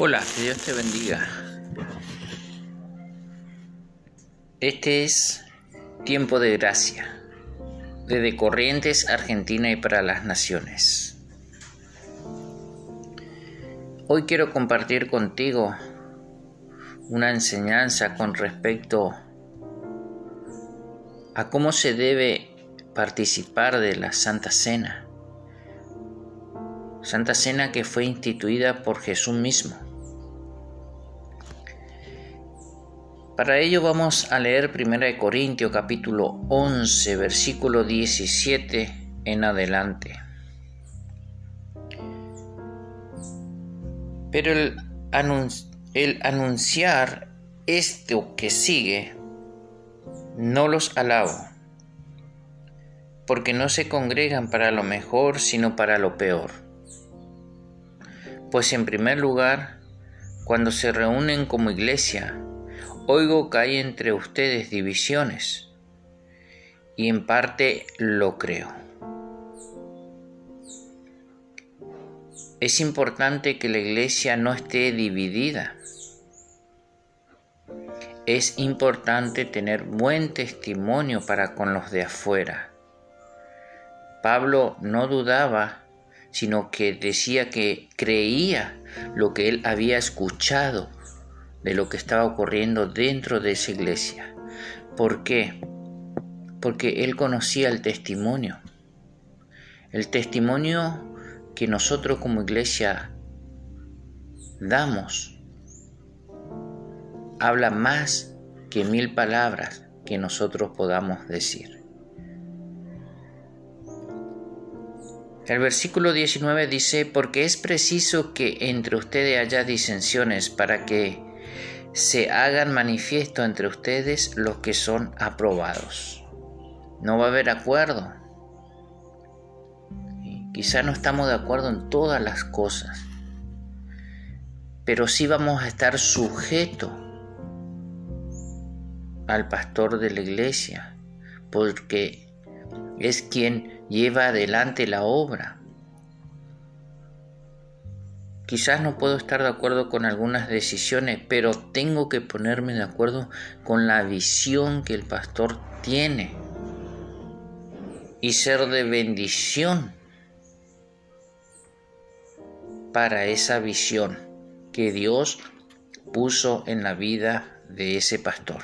Hola, que Dios te bendiga. Este es tiempo de gracia, desde Corrientes, Argentina y para las naciones. Hoy quiero compartir contigo una enseñanza con respecto a cómo se debe participar de la Santa Cena. Santa Cena que fue instituida por Jesús mismo. Para ello vamos a leer 1 Corintios capítulo 11 versículo 17 en adelante. Pero el, el anunciar esto que sigue no los alabo, porque no se congregan para lo mejor, sino para lo peor. Pues en primer lugar, cuando se reúnen como iglesia, Oigo que hay entre ustedes divisiones y en parte lo creo. Es importante que la iglesia no esté dividida. Es importante tener buen testimonio para con los de afuera. Pablo no dudaba, sino que decía que creía lo que él había escuchado de lo que estaba ocurriendo dentro de esa iglesia. ¿Por qué? Porque él conocía el testimonio. El testimonio que nosotros como iglesia damos habla más que mil palabras que nosotros podamos decir. El versículo 19 dice, porque es preciso que entre ustedes haya disensiones para que se hagan manifiesto entre ustedes los que son aprobados. No va a haber acuerdo. Quizá no estamos de acuerdo en todas las cosas, pero sí vamos a estar sujetos al pastor de la iglesia, porque es quien lleva adelante la obra. Quizás no puedo estar de acuerdo con algunas decisiones, pero tengo que ponerme de acuerdo con la visión que el pastor tiene y ser de bendición para esa visión que Dios puso en la vida de ese pastor.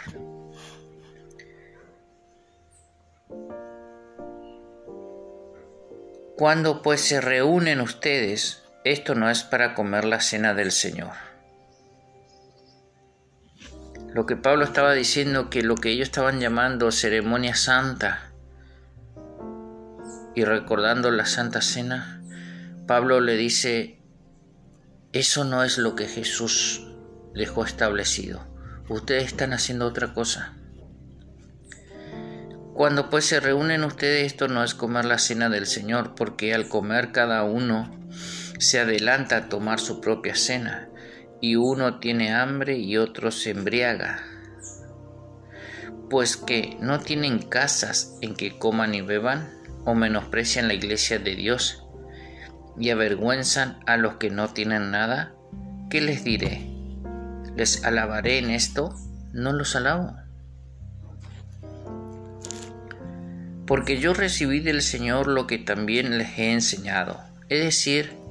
Cuando pues se reúnen ustedes, esto no es para comer la cena del Señor. Lo que Pablo estaba diciendo que lo que ellos estaban llamando ceremonia santa y recordando la Santa Cena, Pablo le dice, eso no es lo que Jesús dejó establecido. Ustedes están haciendo otra cosa. Cuando pues se reúnen ustedes, esto no es comer la cena del Señor, porque al comer cada uno se adelanta a tomar su propia cena, y uno tiene hambre y otro se embriaga, pues que no tienen casas en que coman y beban, o menosprecian la iglesia de Dios, y avergüenzan a los que no tienen nada, ¿qué les diré? ¿Les alabaré en esto? No los alabo. Porque yo recibí del Señor lo que también les he enseñado, es decir,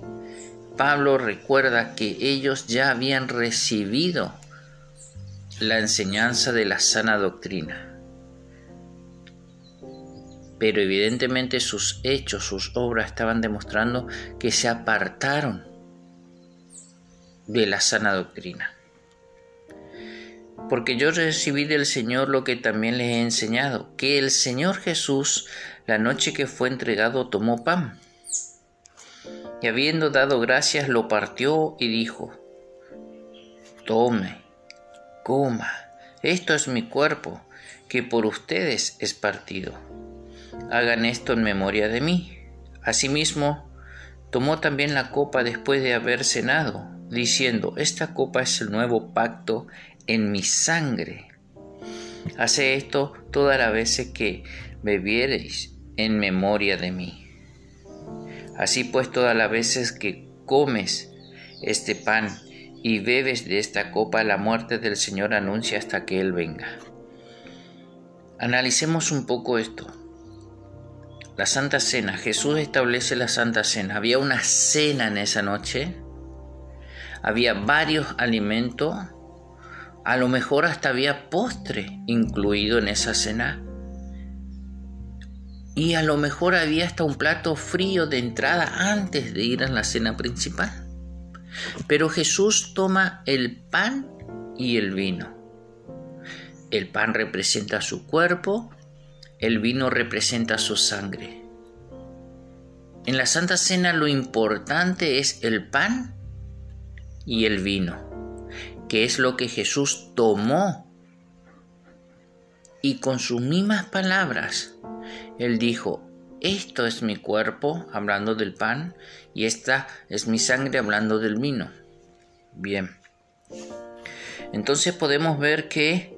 Pablo recuerda que ellos ya habían recibido la enseñanza de la sana doctrina. Pero evidentemente sus hechos, sus obras estaban demostrando que se apartaron de la sana doctrina. Porque yo recibí del Señor lo que también les he enseñado, que el Señor Jesús, la noche que fue entregado, tomó pan y habiendo dado gracias lo partió y dijo, Tome, coma, esto es mi cuerpo, que por ustedes es partido. Hagan esto en memoria de mí. Asimismo, tomó también la copa después de haber cenado, diciendo, Esta copa es el nuevo pacto en mi sangre. Hace esto todas las veces que bebiereis en memoria de mí. Así pues todas las veces que comes este pan y bebes de esta copa, la muerte del Señor anuncia hasta que Él venga. Analicemos un poco esto. La Santa Cena, Jesús establece la Santa Cena. Había una cena en esa noche, había varios alimentos, a lo mejor hasta había postre incluido en esa cena. Y a lo mejor había hasta un plato frío de entrada antes de ir a la cena principal. Pero Jesús toma el pan y el vino. El pan representa su cuerpo, el vino representa su sangre. En la Santa Cena lo importante es el pan y el vino, que es lo que Jesús tomó. Y con sus mismas palabras, Él dijo, esto es mi cuerpo, hablando del pan, y esta es mi sangre, hablando del vino. Bien. Entonces podemos ver que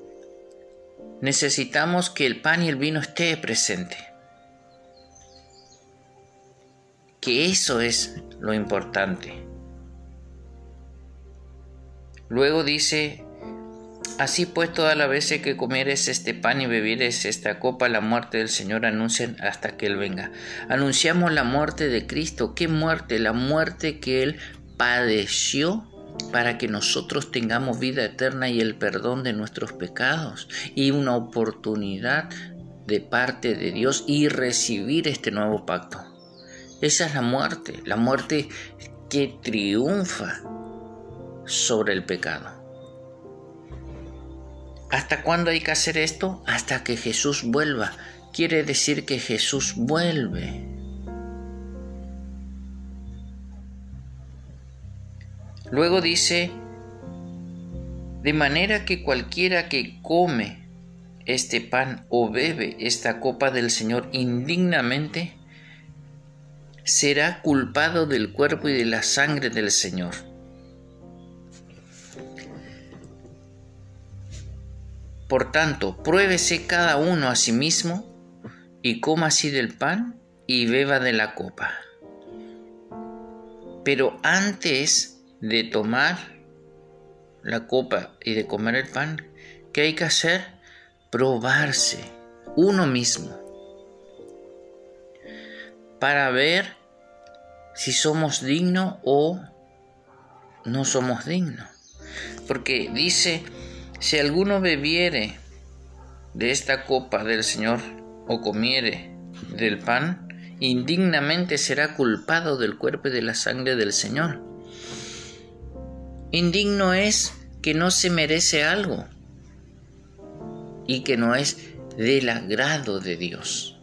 necesitamos que el pan y el vino esté presente. Que eso es lo importante. Luego dice, Así pues, todas las veces que comieres este pan y bebieres esta copa, la muerte del Señor anuncian hasta que Él venga. Anunciamos la muerte de Cristo. ¿Qué muerte? La muerte que Él padeció para que nosotros tengamos vida eterna y el perdón de nuestros pecados y una oportunidad de parte de Dios y recibir este nuevo pacto. Esa es la muerte, la muerte que triunfa sobre el pecado. ¿Hasta cuándo hay que hacer esto? Hasta que Jesús vuelva. Quiere decir que Jesús vuelve. Luego dice, de manera que cualquiera que come este pan o bebe esta copa del Señor indignamente, será culpado del cuerpo y de la sangre del Señor. Por tanto, pruébese cada uno a sí mismo y coma así del pan y beba de la copa. Pero antes de tomar la copa y de comer el pan, ¿qué hay que hacer? Probarse uno mismo para ver si somos dignos o no somos dignos. Porque dice si alguno bebiere de esta copa del Señor o comiere del pan, indignamente será culpado del cuerpo y de la sangre del Señor. Indigno es que no se merece algo y que no es del agrado de Dios.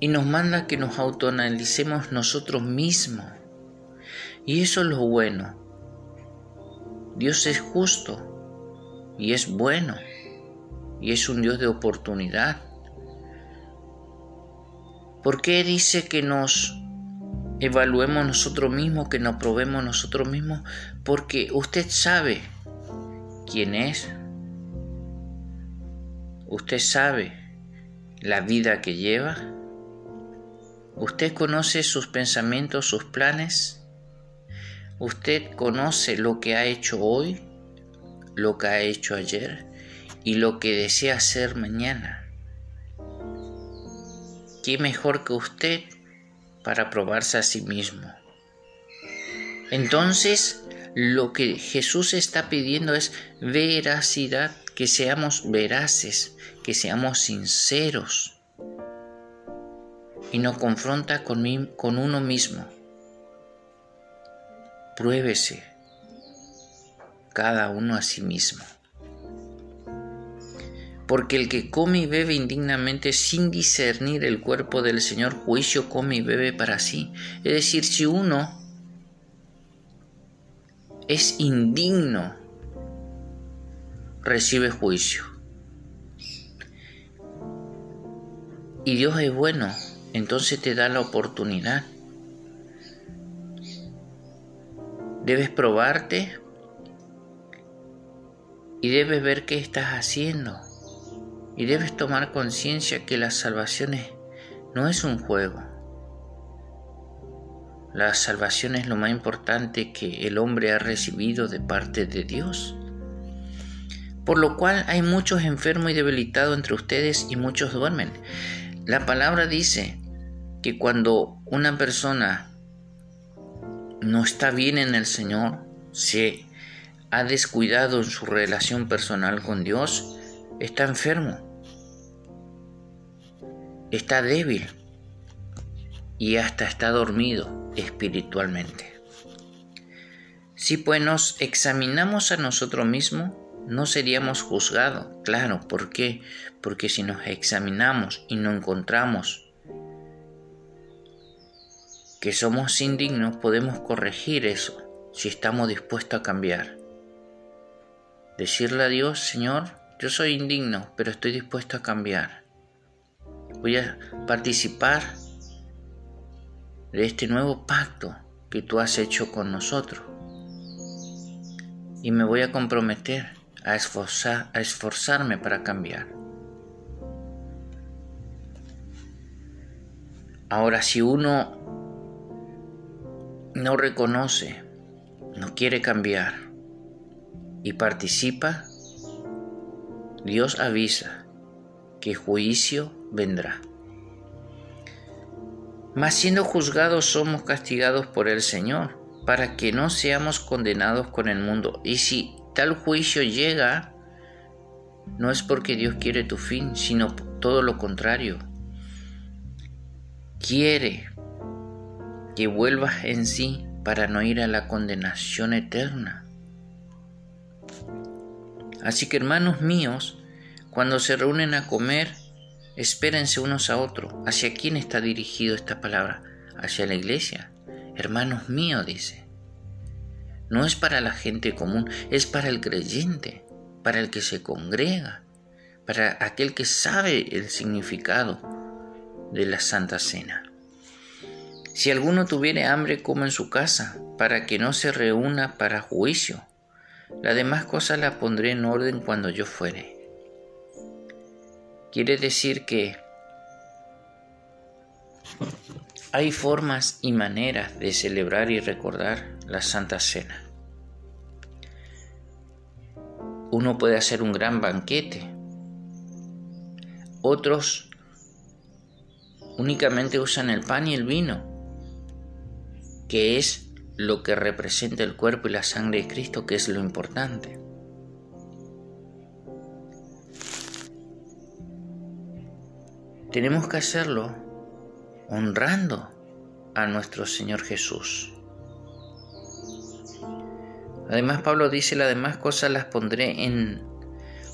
Y nos manda que nos autoanalicemos nosotros mismos. Y eso es lo bueno. Dios es justo y es bueno y es un Dios de oportunidad. ¿Por qué dice que nos evaluemos nosotros mismos, que nos probemos nosotros mismos? Porque usted sabe quién es. Usted sabe la vida que lleva. Usted conoce sus pensamientos, sus planes. Usted conoce lo que ha hecho hoy, lo que ha hecho ayer y lo que desea hacer mañana. ¿Qué mejor que usted para probarse a sí mismo? Entonces, lo que Jesús está pidiendo es veracidad, que seamos veraces, que seamos sinceros. Y nos confronta con, con uno mismo pruébese cada uno a sí mismo. Porque el que come y bebe indignamente sin discernir el cuerpo del Señor, juicio come y bebe para sí. Es decir, si uno es indigno, recibe juicio. Y Dios es bueno, entonces te da la oportunidad Debes probarte y debes ver qué estás haciendo. Y debes tomar conciencia que la salvación no es un juego. La salvación es lo más importante que el hombre ha recibido de parte de Dios. Por lo cual hay muchos enfermos y debilitados entre ustedes y muchos duermen. La palabra dice que cuando una persona no está bien en el Señor, se ha descuidado en su relación personal con Dios, está enfermo, está débil y hasta está dormido espiritualmente. Si pues nos examinamos a nosotros mismos, no seríamos juzgados. Claro, ¿por qué? Porque si nos examinamos y no encontramos que somos indignos, podemos corregir eso si estamos dispuestos a cambiar. Decirle a Dios, Señor, yo soy indigno, pero estoy dispuesto a cambiar. Voy a participar de este nuevo pacto que tú has hecho con nosotros. Y me voy a comprometer a, esforzar, a esforzarme para cambiar. Ahora, si uno no reconoce, no quiere cambiar y participa, Dios avisa que juicio vendrá. Mas siendo juzgados somos castigados por el Señor, para que no seamos condenados con el mundo. Y si tal juicio llega, no es porque Dios quiere tu fin, sino todo lo contrario. Quiere que vuelvas en sí para no ir a la condenación eterna. Así que hermanos míos, cuando se reúnen a comer, Espérense unos a otros. ¿Hacia quién está dirigido esta palabra? Hacia la iglesia. Hermanos míos, dice. No es para la gente común, es para el creyente, para el que se congrega, para aquel que sabe el significado de la Santa Cena. Si alguno tuviere hambre, coma en su casa, para que no se reúna para juicio. Las demás cosas las pondré en orden cuando yo fuere. Quiere decir que hay formas y maneras de celebrar y recordar la Santa Cena. Uno puede hacer un gran banquete. Otros únicamente usan el pan y el vino, que es lo que representa el cuerpo y la sangre de Cristo, que es lo importante. tenemos que hacerlo honrando a nuestro Señor Jesús. Además, Pablo dice, las demás cosas las pondré en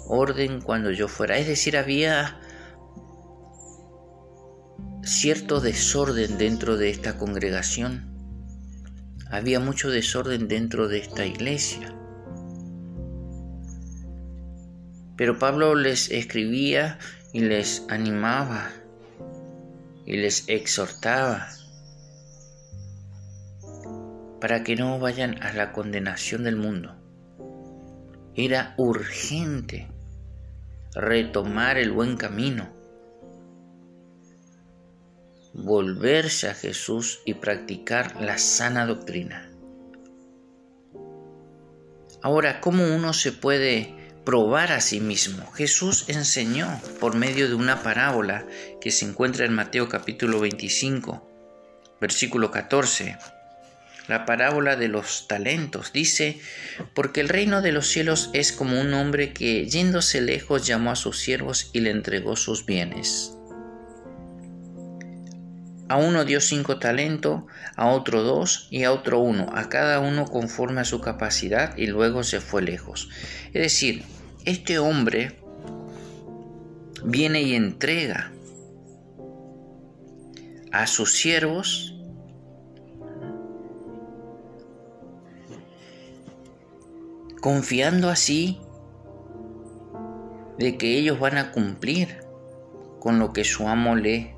orden cuando yo fuera. Es decir, había cierto desorden dentro de esta congregación. Había mucho desorden dentro de esta iglesia. Pero Pablo les escribía y les animaba y les exhortaba para que no vayan a la condenación del mundo. Era urgente retomar el buen camino, volverse a Jesús y practicar la sana doctrina. Ahora, ¿cómo uno se puede probar a sí mismo. Jesús enseñó por medio de una parábola que se encuentra en Mateo capítulo 25, versículo 14. La parábola de los talentos dice, porque el reino de los cielos es como un hombre que yéndose lejos llamó a sus siervos y le entregó sus bienes. A uno dio cinco talentos, a otro dos y a otro uno, a cada uno conforme a su capacidad y luego se fue lejos. Es decir, este hombre viene y entrega a sus siervos confiando así de que ellos van a cumplir con lo que su amo le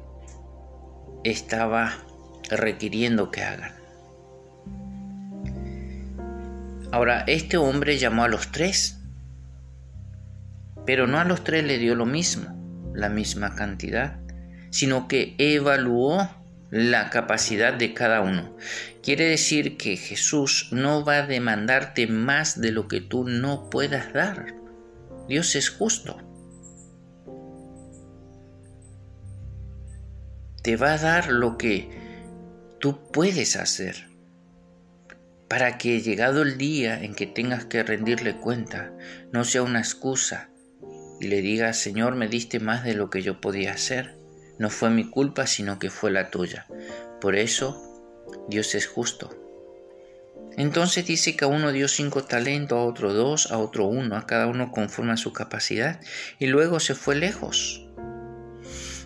estaba requiriendo que hagan. Ahora, este hombre llamó a los tres pero no a los tres le dio lo mismo, la misma cantidad, sino que evaluó la capacidad de cada uno. Quiere decir que Jesús no va a demandarte más de lo que tú no puedas dar. Dios es justo. Te va a dar lo que tú puedes hacer para que llegado el día en que tengas que rendirle cuenta, no sea una excusa y le digas, Señor, me diste más de lo que yo podía hacer. No fue mi culpa, sino que fue la tuya. Por eso, Dios es justo. Entonces dice que a uno dio cinco talentos, a otro dos, a otro uno, a cada uno conforme a su capacidad, y luego se fue lejos.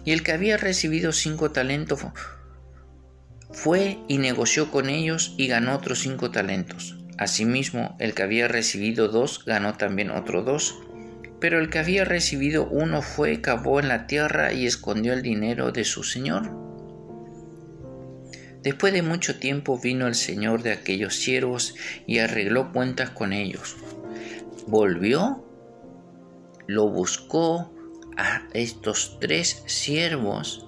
Y el que había recibido cinco talentos fue y negoció con ellos y ganó otros cinco talentos. Asimismo, el que había recibido dos ganó también otros dos. Pero el que había recibido uno fue, cavó en la tierra y escondió el dinero de su señor. Después de mucho tiempo vino el señor de aquellos siervos y arregló cuentas con ellos. Volvió, lo buscó a estos tres siervos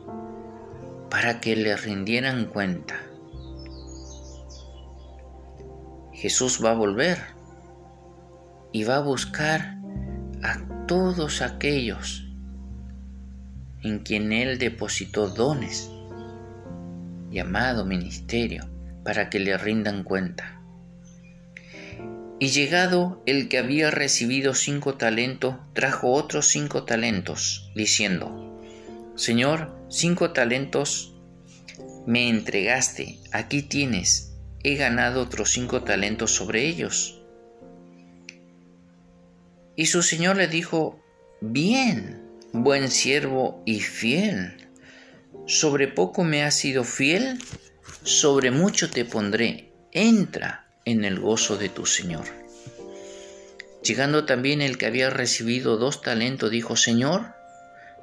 para que le rindieran cuenta. Jesús va a volver y va a buscar a todos aquellos en quien Él depositó dones, llamado ministerio, para que le rindan cuenta. Y llegado el que había recibido cinco talentos, trajo otros cinco talentos, diciendo, Señor, cinco talentos me entregaste, aquí tienes, he ganado otros cinco talentos sobre ellos. Y su señor le dijo, bien, buen siervo y fiel. Sobre poco me has sido fiel, sobre mucho te pondré. Entra en el gozo de tu Señor. Llegando también el que había recibido dos talentos, dijo, Señor,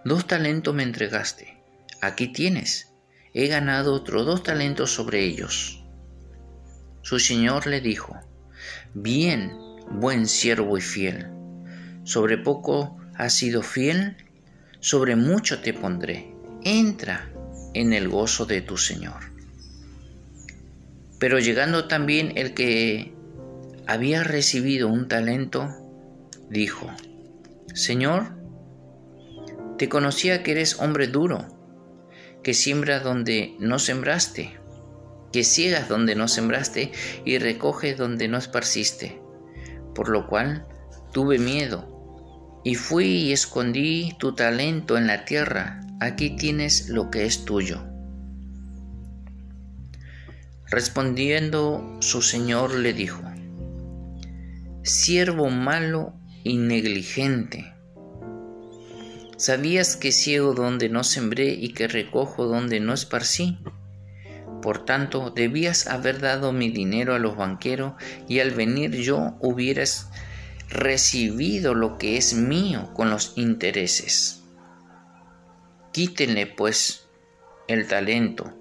dos talentos me entregaste. Aquí tienes. He ganado otros dos talentos sobre ellos. Su Señor le dijo, bien, buen siervo y fiel sobre poco has sido fiel, sobre mucho te pondré. Entra en el gozo de tu Señor. Pero llegando también el que había recibido un talento, dijo, Señor, te conocía que eres hombre duro, que siembras donde no sembraste, que ciegas donde no sembraste y recoges donde no esparciste, por lo cual tuve miedo y fui y escondí tu talento en la tierra, aquí tienes lo que es tuyo. Respondiendo su señor le dijo, Siervo malo y negligente, ¿sabías que ciego donde no sembré y que recojo donde no esparcí? Por tanto, debías haber dado mi dinero a los banqueros y al venir yo hubieras recibido lo que es mío con los intereses. Quítenle pues el talento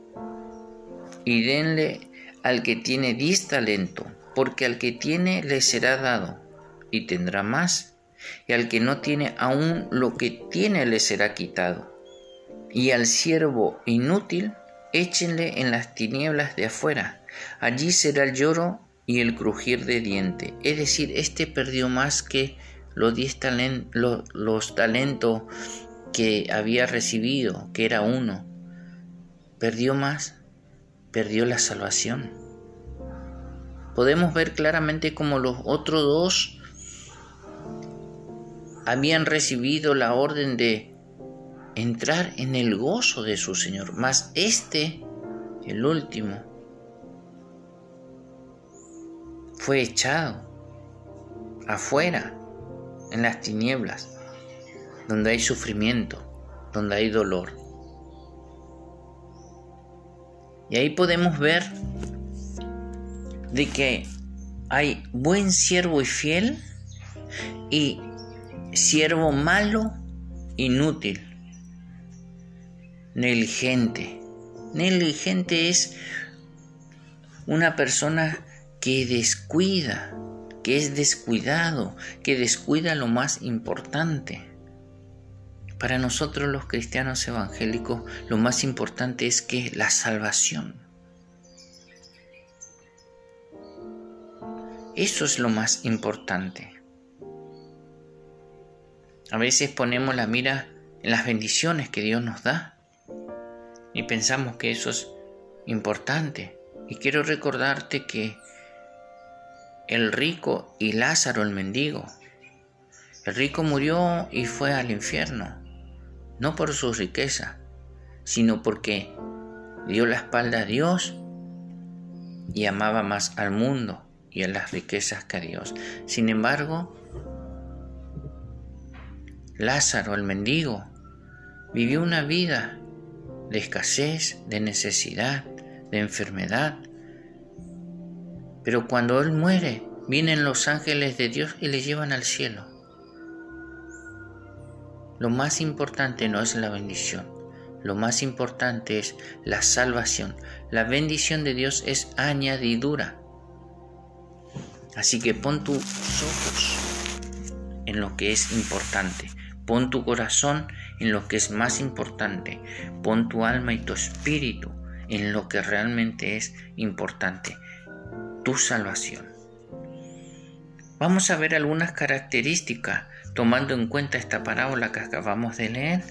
y denle al que tiene diez talento, porque al que tiene le será dado y tendrá más, y al que no tiene aún lo que tiene le será quitado. Y al siervo inútil échenle en las tinieblas de afuera, allí será el lloro y el crujir de diente. Es decir, este perdió más que los, diez los talentos que había recibido, que era uno. Perdió más, perdió la salvación. Podemos ver claramente como los otros dos habían recibido la orden de entrar en el gozo de su Señor, mas este, el último, fue echado afuera, en las tinieblas, donde hay sufrimiento, donde hay dolor. Y ahí podemos ver de que hay buen siervo y fiel y siervo malo, inútil, negligente. Negligente es una persona que descuida, que es descuidado, que descuida lo más importante. Para nosotros los cristianos evangélicos lo más importante es que la salvación. Eso es lo más importante. A veces ponemos la mira en las bendiciones que Dios nos da y pensamos que eso es importante. Y quiero recordarte que el rico y Lázaro el mendigo, el rico murió y fue al infierno, no por su riqueza, sino porque dio la espalda a Dios y amaba más al mundo y a las riquezas que a Dios. Sin embargo, Lázaro, el mendigo, vivió una vida de escasez, de necesidad, de enfermedad. Pero cuando él muere, vienen los ángeles de Dios y le llevan al cielo. Lo más importante no es la bendición, lo más importante es la salvación. La bendición de Dios es añadidura. Así que pon tus ojos en lo que es importante. Pon tu corazón en lo que es más importante. Pon tu alma y tu espíritu en lo que realmente es importante. Tu salvación. Vamos a ver algunas características tomando en cuenta esta parábola que acabamos de leer.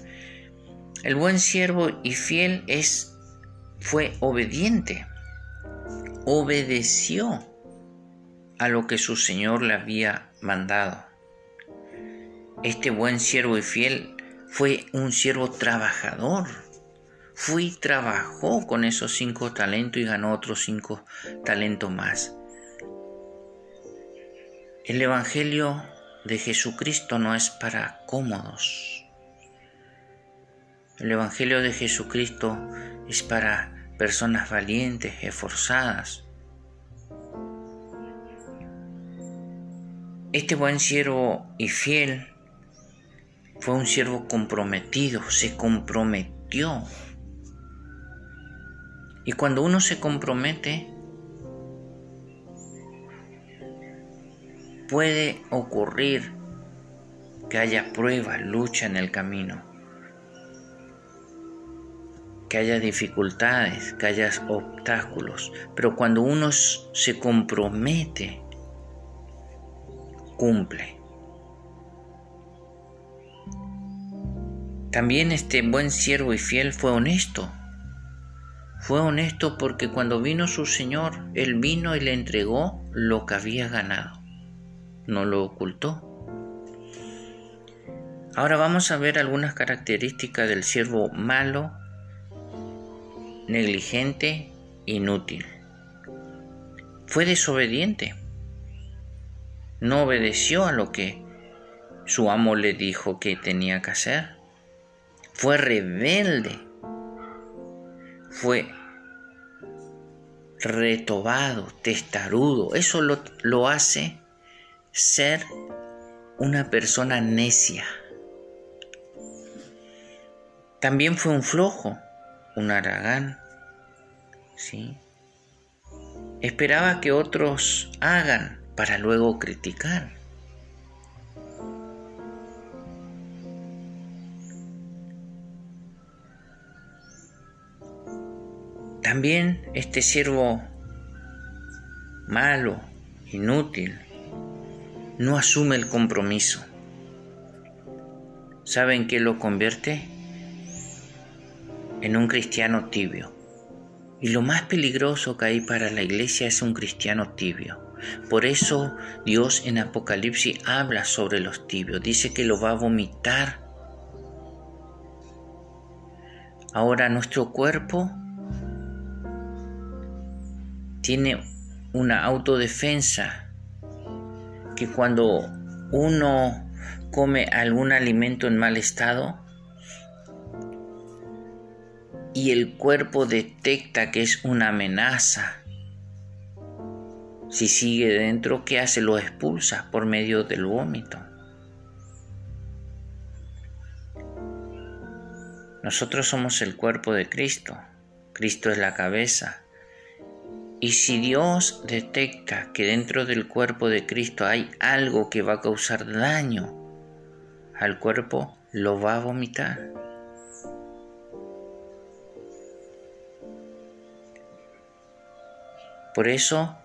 El buen siervo y fiel es fue obediente. Obedeció a lo que su Señor le había mandado. Este buen siervo y fiel fue un siervo trabajador. Fue y trabajó con esos cinco talentos y ganó otros cinco talentos más. El Evangelio de Jesucristo no es para cómodos. El Evangelio de Jesucristo es para personas valientes, esforzadas, Este buen siervo y fiel fue un siervo comprometido, se comprometió. Y cuando uno se compromete, puede ocurrir que haya pruebas, lucha en el camino, que haya dificultades, que haya obstáculos, pero cuando uno se compromete, cumple. También este buen siervo y fiel fue honesto. Fue honesto porque cuando vino su Señor, Él vino y le entregó lo que había ganado. No lo ocultó. Ahora vamos a ver algunas características del siervo malo, negligente, inútil. Fue desobediente no obedeció a lo que su amo le dijo que tenía que hacer. Fue rebelde. Fue retobado, testarudo. Eso lo, lo hace ser una persona necia. También fue un flojo, un aragán. ¿sí? Esperaba que otros hagan para luego criticar. También este siervo malo, inútil, no asume el compromiso. ¿Saben qué lo convierte? En un cristiano tibio. Y lo más peligroso que hay para la iglesia es un cristiano tibio. Por eso Dios en Apocalipsis habla sobre los tibios, dice que lo va a vomitar. Ahora nuestro cuerpo tiene una autodefensa que cuando uno come algún alimento en mal estado y el cuerpo detecta que es una amenaza si sigue dentro, ¿qué hace? Lo expulsa por medio del vómito. Nosotros somos el cuerpo de Cristo. Cristo es la cabeza. Y si Dios detecta que dentro del cuerpo de Cristo hay algo que va a causar daño al cuerpo, lo va a vomitar. Por eso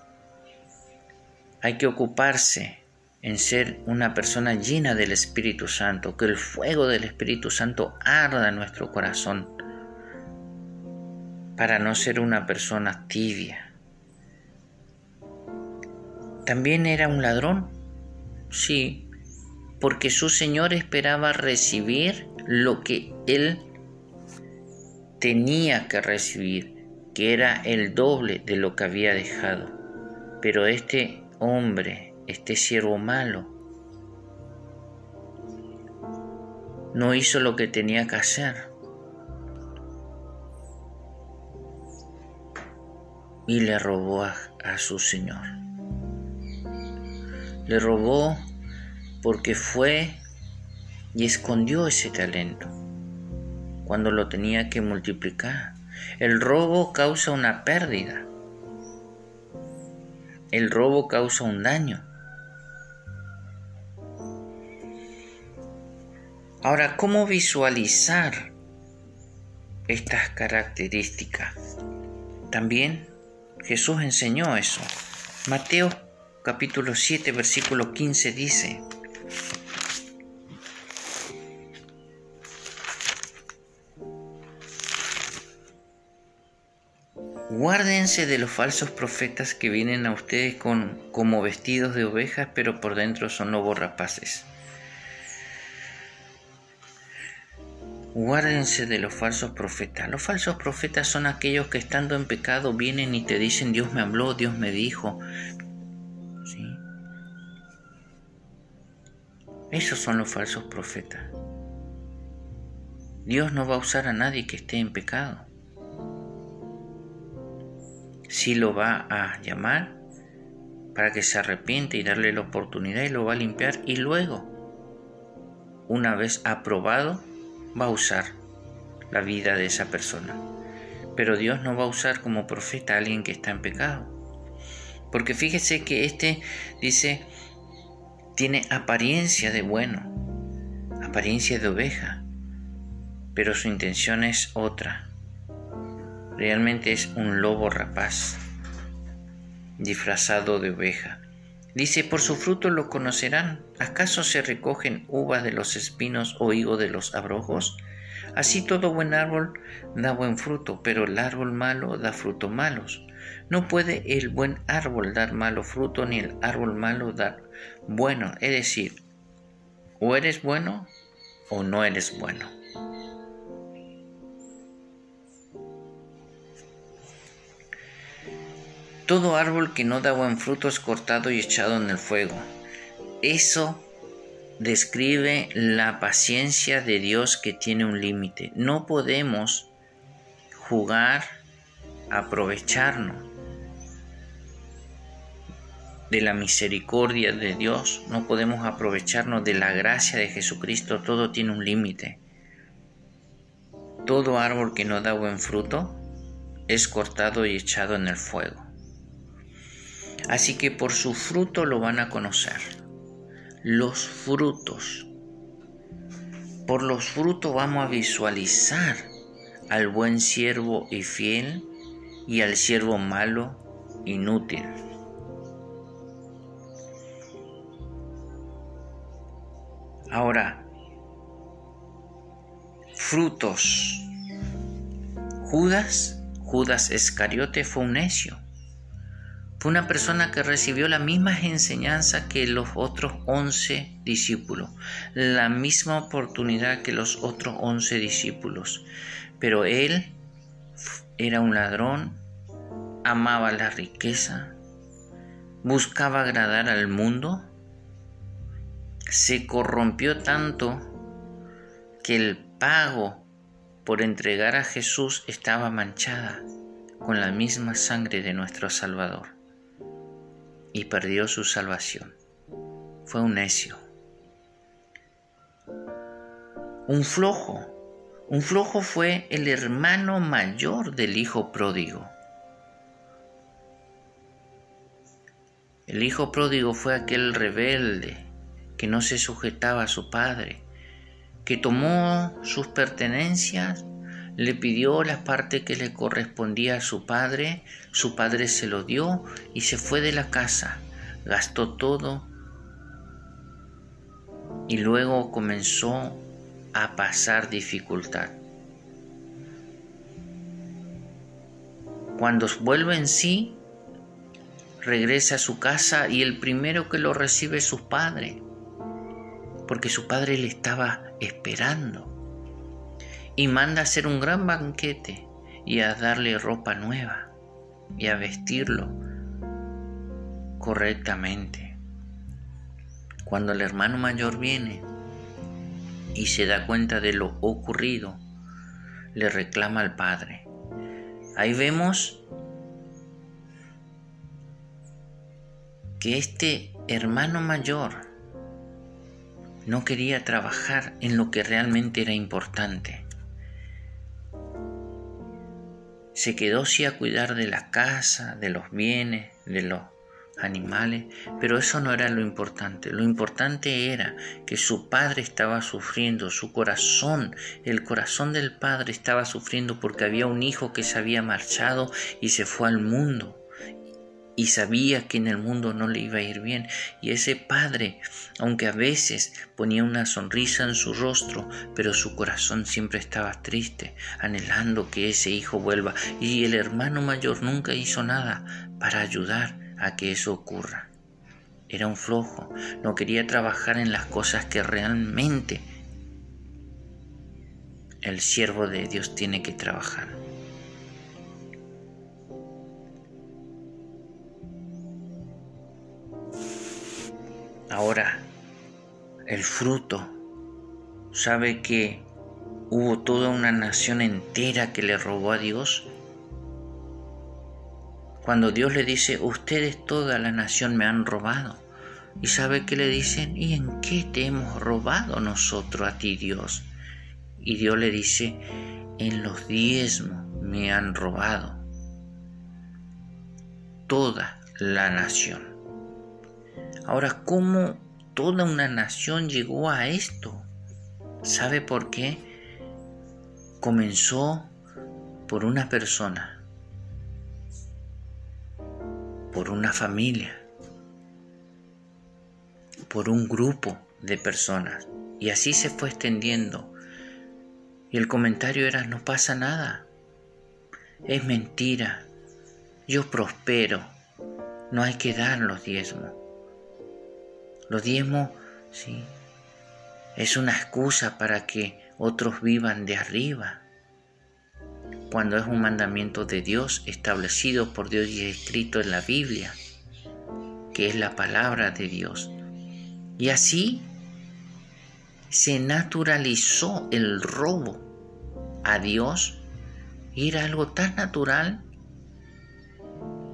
hay que ocuparse en ser una persona llena del Espíritu Santo, que el fuego del Espíritu Santo arda en nuestro corazón, para no ser una persona tibia. ¿También era un ladrón? Sí, porque su Señor esperaba recibir lo que él tenía que recibir, que era el doble de lo que había dejado. Pero este hombre este siervo malo no hizo lo que tenía que hacer. Y le robó a, su Señor. Le robó porque fue y escondió ese talento cuando lo tenía que multiplicar. El robo causa una pérdida. El robo causa un daño. Ahora, ¿cómo visualizar estas características? También Jesús enseñó eso. Mateo capítulo 7 versículo 15 dice, Guárdense de los falsos profetas que vienen a ustedes con, como vestidos de ovejas, pero por dentro son lobos rapaces. Guárdense de los falsos profetas. Los falsos profetas son aquellos que estando en pecado vienen y te dicen Dios me habló, Dios me dijo. Esos son los falsos profetas. Dios no va a usar a nadie que esté en pecado. Sí lo va a llamar para que se arrepiente y darle la oportunidad y lo va a limpiar y luego, una vez aprobado, va a usar la vida de esa persona. Pero Dios no va a usar como profeta a alguien que está en pecado. Porque fíjese que este dice, tiene apariencia de bueno, apariencia de oveja, pero su intención es otra. Realmente es un lobo rapaz, disfrazado de oveja. Dice, por su fruto lo conocerán. ¿Acaso se recogen uvas de los espinos o higo de los abrojos? Así todo buen árbol da buen fruto, pero el árbol malo da frutos malos. No puede el buen árbol dar malo fruto, ni el árbol malo dar bueno. Es decir, o eres bueno o no eres bueno. Todo árbol que no da buen fruto es cortado y echado en el fuego. Eso describe la paciencia de Dios que tiene un límite. No podemos jugar, aprovecharnos de la misericordia de Dios, no podemos aprovecharnos de la gracia de Jesucristo, todo tiene un límite. Todo árbol que no da buen fruto es cortado y echado en el fuego. Así que por su fruto lo van a conocer. Los frutos. Por los frutos vamos a visualizar al buen siervo y fiel y al siervo malo, inútil. Ahora, frutos. Judas, Judas Escariote fue un necio una persona que recibió la misma enseñanza que los otros once discípulos, la misma oportunidad que los otros once discípulos. Pero él era un ladrón, amaba la riqueza, buscaba agradar al mundo, se corrompió tanto que el pago por entregar a Jesús estaba manchada con la misma sangre de nuestro Salvador y perdió su salvación. Fue un necio. Un flojo. Un flojo fue el hermano mayor del hijo pródigo. El hijo pródigo fue aquel rebelde que no se sujetaba a su padre, que tomó sus pertenencias, le pidió la parte que le correspondía a su padre, su padre se lo dio y se fue de la casa, gastó todo y luego comenzó a pasar dificultad. Cuando vuelve en sí, regresa a su casa y el primero que lo recibe es su padre, porque su padre le estaba esperando. Y manda a hacer un gran banquete y a darle ropa nueva y a vestirlo correctamente. Cuando el hermano mayor viene y se da cuenta de lo ocurrido, le reclama al padre. Ahí vemos que este hermano mayor no quería trabajar en lo que realmente era importante. Se quedó sí a cuidar de la casa, de los bienes, de los animales, pero eso no era lo importante. Lo importante era que su padre estaba sufriendo, su corazón, el corazón del padre estaba sufriendo porque había un hijo que se había marchado y se fue al mundo y sabía que en el mundo no le iba a ir bien. Y ese padre, aunque a veces ponía una sonrisa en su rostro, pero su corazón siempre estaba triste, anhelando que ese hijo vuelva. Y el hermano mayor nunca hizo nada para ayudar a que eso ocurra. Era un flojo, no quería trabajar en las cosas que realmente el siervo de Dios tiene que trabajar. Ahora, el fruto sabe que hubo toda una nación entera que le robó a Dios. Cuando Dios le dice, ustedes toda la nación me han robado. Y sabe que le dicen, ¿y en qué te hemos robado nosotros a ti Dios? Y Dios le dice, en los diezmos me han robado toda la nación. Ahora, ¿cómo toda una nación llegó a esto? ¿Sabe por qué? Comenzó por una persona, por una familia, por un grupo de personas. Y así se fue extendiendo. Y el comentario era, no pasa nada. Es mentira. Yo prospero. No hay que dar los diezmos. Los diezmos, sí, es una excusa para que otros vivan de arriba, cuando es un mandamiento de Dios establecido por Dios y escrito en la Biblia, que es la palabra de Dios. Y así se naturalizó el robo a Dios y era algo tan natural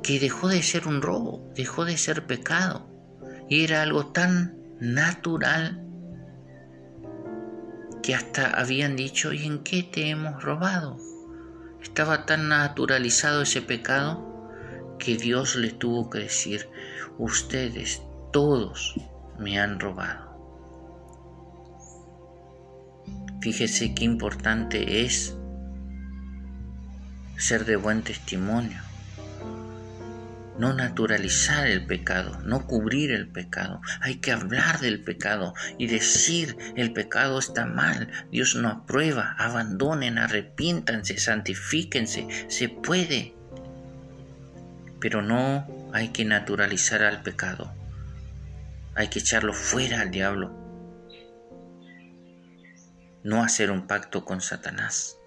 que dejó de ser un robo, dejó de ser pecado. Era algo tan natural que hasta habían dicho, ¿y en qué te hemos robado? Estaba tan naturalizado ese pecado que Dios le tuvo que decir, ustedes todos me han robado. Fíjese qué importante es ser de buen testimonio no naturalizar el pecado, no cubrir el pecado. Hay que hablar del pecado y decir el pecado está mal, Dios no aprueba, abandonen, arrepiéntanse, santifíquense, se puede. Pero no hay que naturalizar al pecado, hay que echarlo fuera al diablo, no hacer un pacto con Satanás.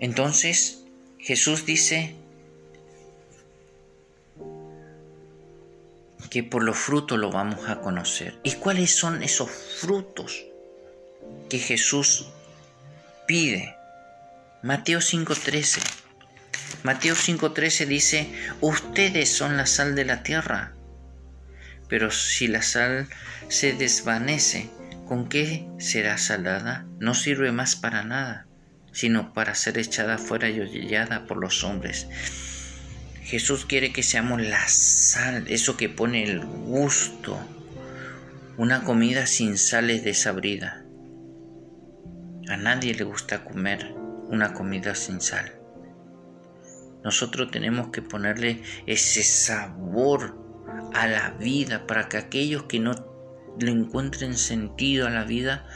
Entonces Jesús dice, que por los frutos lo vamos a conocer. ¿Y cuáles son esos frutos que Jesús pide? Mateo 5:13. Mateo 5:13 dice, ustedes son la sal de la tierra, pero si la sal se desvanece, ¿con qué será salada? No sirve más para nada, sino para ser echada fuera y hollada por los hombres. Jesús quiere que seamos la sal, eso que pone el gusto, Una comida sin sal es desabrida. A nadie le gusta comer una comida sin sal. Nosotros tenemos que ponerle ese sabor a la vida para que aquellos que no le encuentren sentido a la vida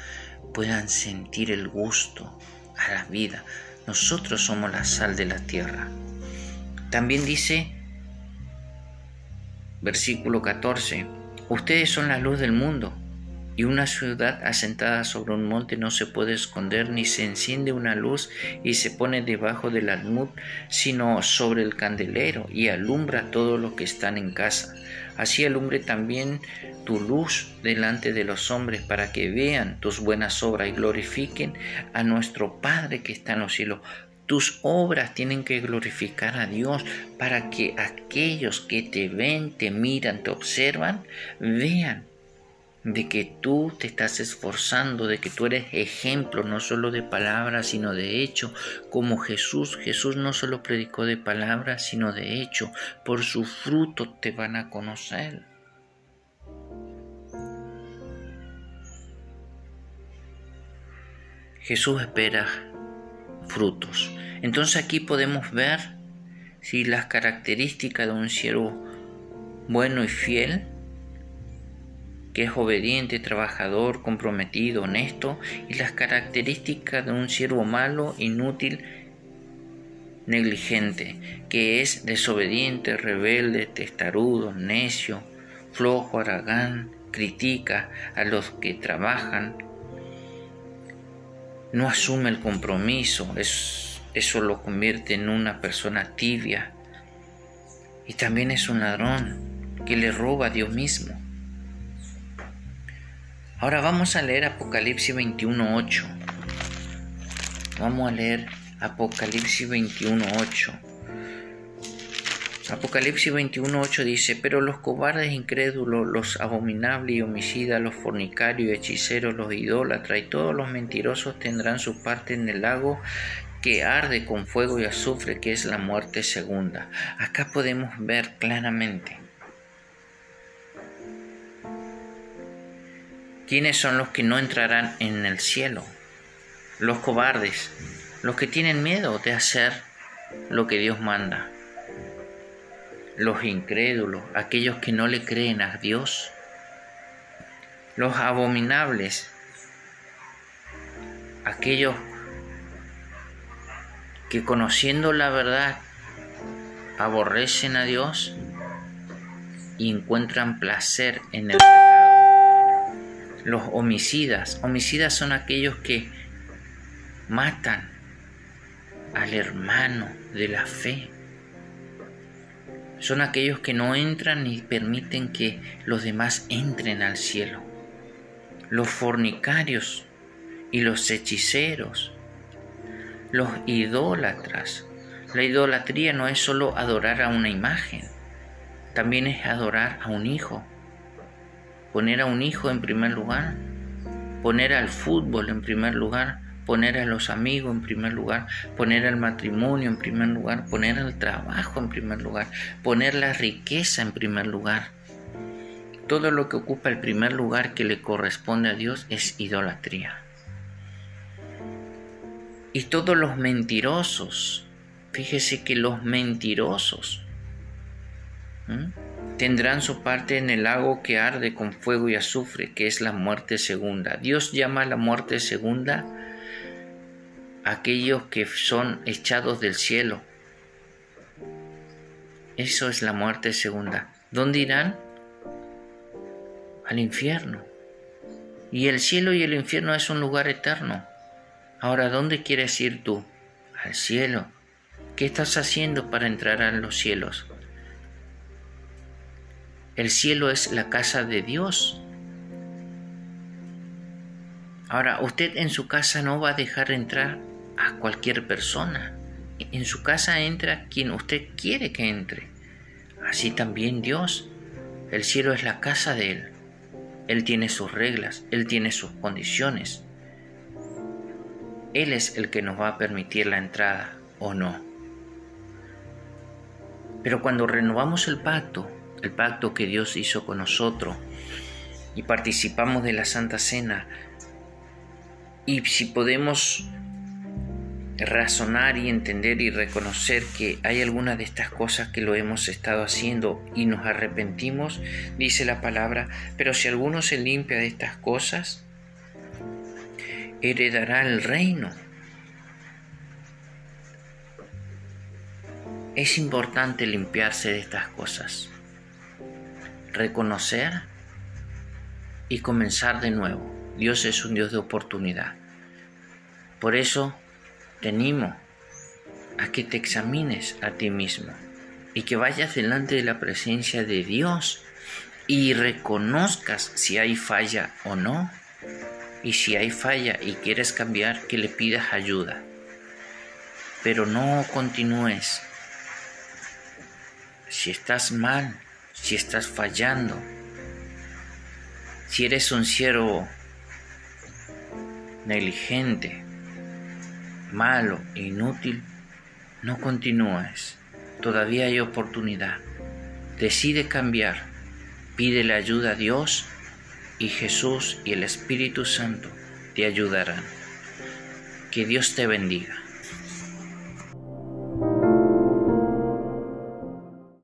puedan sentir el gusto a la vida. Nosotros somos la sal de la tierra. También dice, versículo 14, ustedes son la luz del mundo. Y una ciudad asentada sobre un monte no se puede esconder, ni se enciende una luz y se pone debajo del almud, sino sobre el candelero y alumbra a todos los que están en casa. Así alumbre también tu luz delante de los hombres para que vean tus buenas obras y glorifiquen a nuestro Padre que está en los cielos. Tus obras tienen que glorificar a Dios para que aquellos que te ven, te miran, te observan, vean de que tú te estás esforzando, de que tú eres ejemplo no solo de palabras, sino de hecho, como Jesús. Jesús no solo predicó de palabras, sino de hecho. Por su fruto te van a conocer. Jesús espera frutos. Entonces aquí podemos ver si las características de un siervo bueno y fiel que es obediente, trabajador, comprometido, honesto, y las características de un siervo malo, inútil, negligente, que es desobediente, rebelde, testarudo, necio, flojo, aragán, critica a los que trabajan, no asume el compromiso, eso lo convierte en una persona tibia, y también es un ladrón que le roba a Dios mismo. Ahora vamos a leer Apocalipsis 21.8. Vamos a leer Apocalipsis 21.8. Apocalipsis 21.8 dice, pero los cobardes incrédulos, los abominables y homicidas, los fornicarios y hechiceros, los idólatras y todos los mentirosos tendrán su parte en el lago que arde con fuego y azufre, que es la muerte segunda. Acá podemos ver claramente ¿Quiénes son los que no entrarán en el cielo? Los cobardes, los que tienen miedo de hacer lo que Dios manda. Los incrédulos, aquellos que no le creen a Dios. Los abominables, aquellos que conociendo la verdad aborrecen a Dios y encuentran placer en el pecado los homicidas. Homicidas son aquellos que matan al hermano de la fe. Son aquellos que no entran ni permiten que los demás entren al cielo. Los fornicarios y los hechiceros. Los idólatras. La idolatría no es solo adorar a una imagen, también es adorar a un hijo poner a un hijo en primer lugar, poner al fútbol en primer lugar, poner a los amigos en primer lugar, poner al matrimonio en primer lugar, poner al trabajo en primer lugar, poner la riqueza en primer lugar. Todo lo que ocupa el primer lugar que le corresponde a Dios es idolatría. Y todos los mentirosos, fíjese que los mentirosos, tendrán su parte en el lago que arde con fuego y azufre, que es la muerte segunda. Dios llama a la muerte segunda aquellos que son echados del cielo. Eso es la muerte segunda. ¿Dónde irán? Al infierno. Y el cielo y el infierno es un lugar eterno. Ahora, ¿dónde quieres ir tú? Al cielo. ¿Qué estás haciendo para entrar a los cielos? El cielo es la casa de Dios. Ahora, usted en su casa no va a dejar entrar a cualquier persona. En su casa entra quien usted quiere que entre. Así también Dios. El cielo es la casa de Él. Él tiene sus reglas, Él tiene sus condiciones. Él es el que nos va a permitir la entrada o no. Pero cuando renovamos el pacto, el pacto que Dios hizo con nosotros, y participamos de la Santa Cena y si podemos razonar y entender y reconocer que hay algunas de estas cosas que lo hemos estado haciendo y nos arrepentimos, dice la palabra, pero si alguno se limpia de estas cosas, heredará el reino. Es importante limpiarse de estas cosas, reconocer y comenzar de nuevo. Dios es un Dios de oportunidad. Por eso te animo a que te examines a ti mismo y que vayas delante de la presencia de Dios y reconozcas si hay falla o no. Y si hay falla y quieres cambiar, que le pidas ayuda. Pero no continúes. Si estás mal, si estás fallando, si eres un siervo negligente, malo inútil, no continúes. Todavía hay oportunidad. Decide cambiar. Pídele ayuda a Dios y Jesús y el Espíritu Santo te ayudarán. Que Dios te bendiga.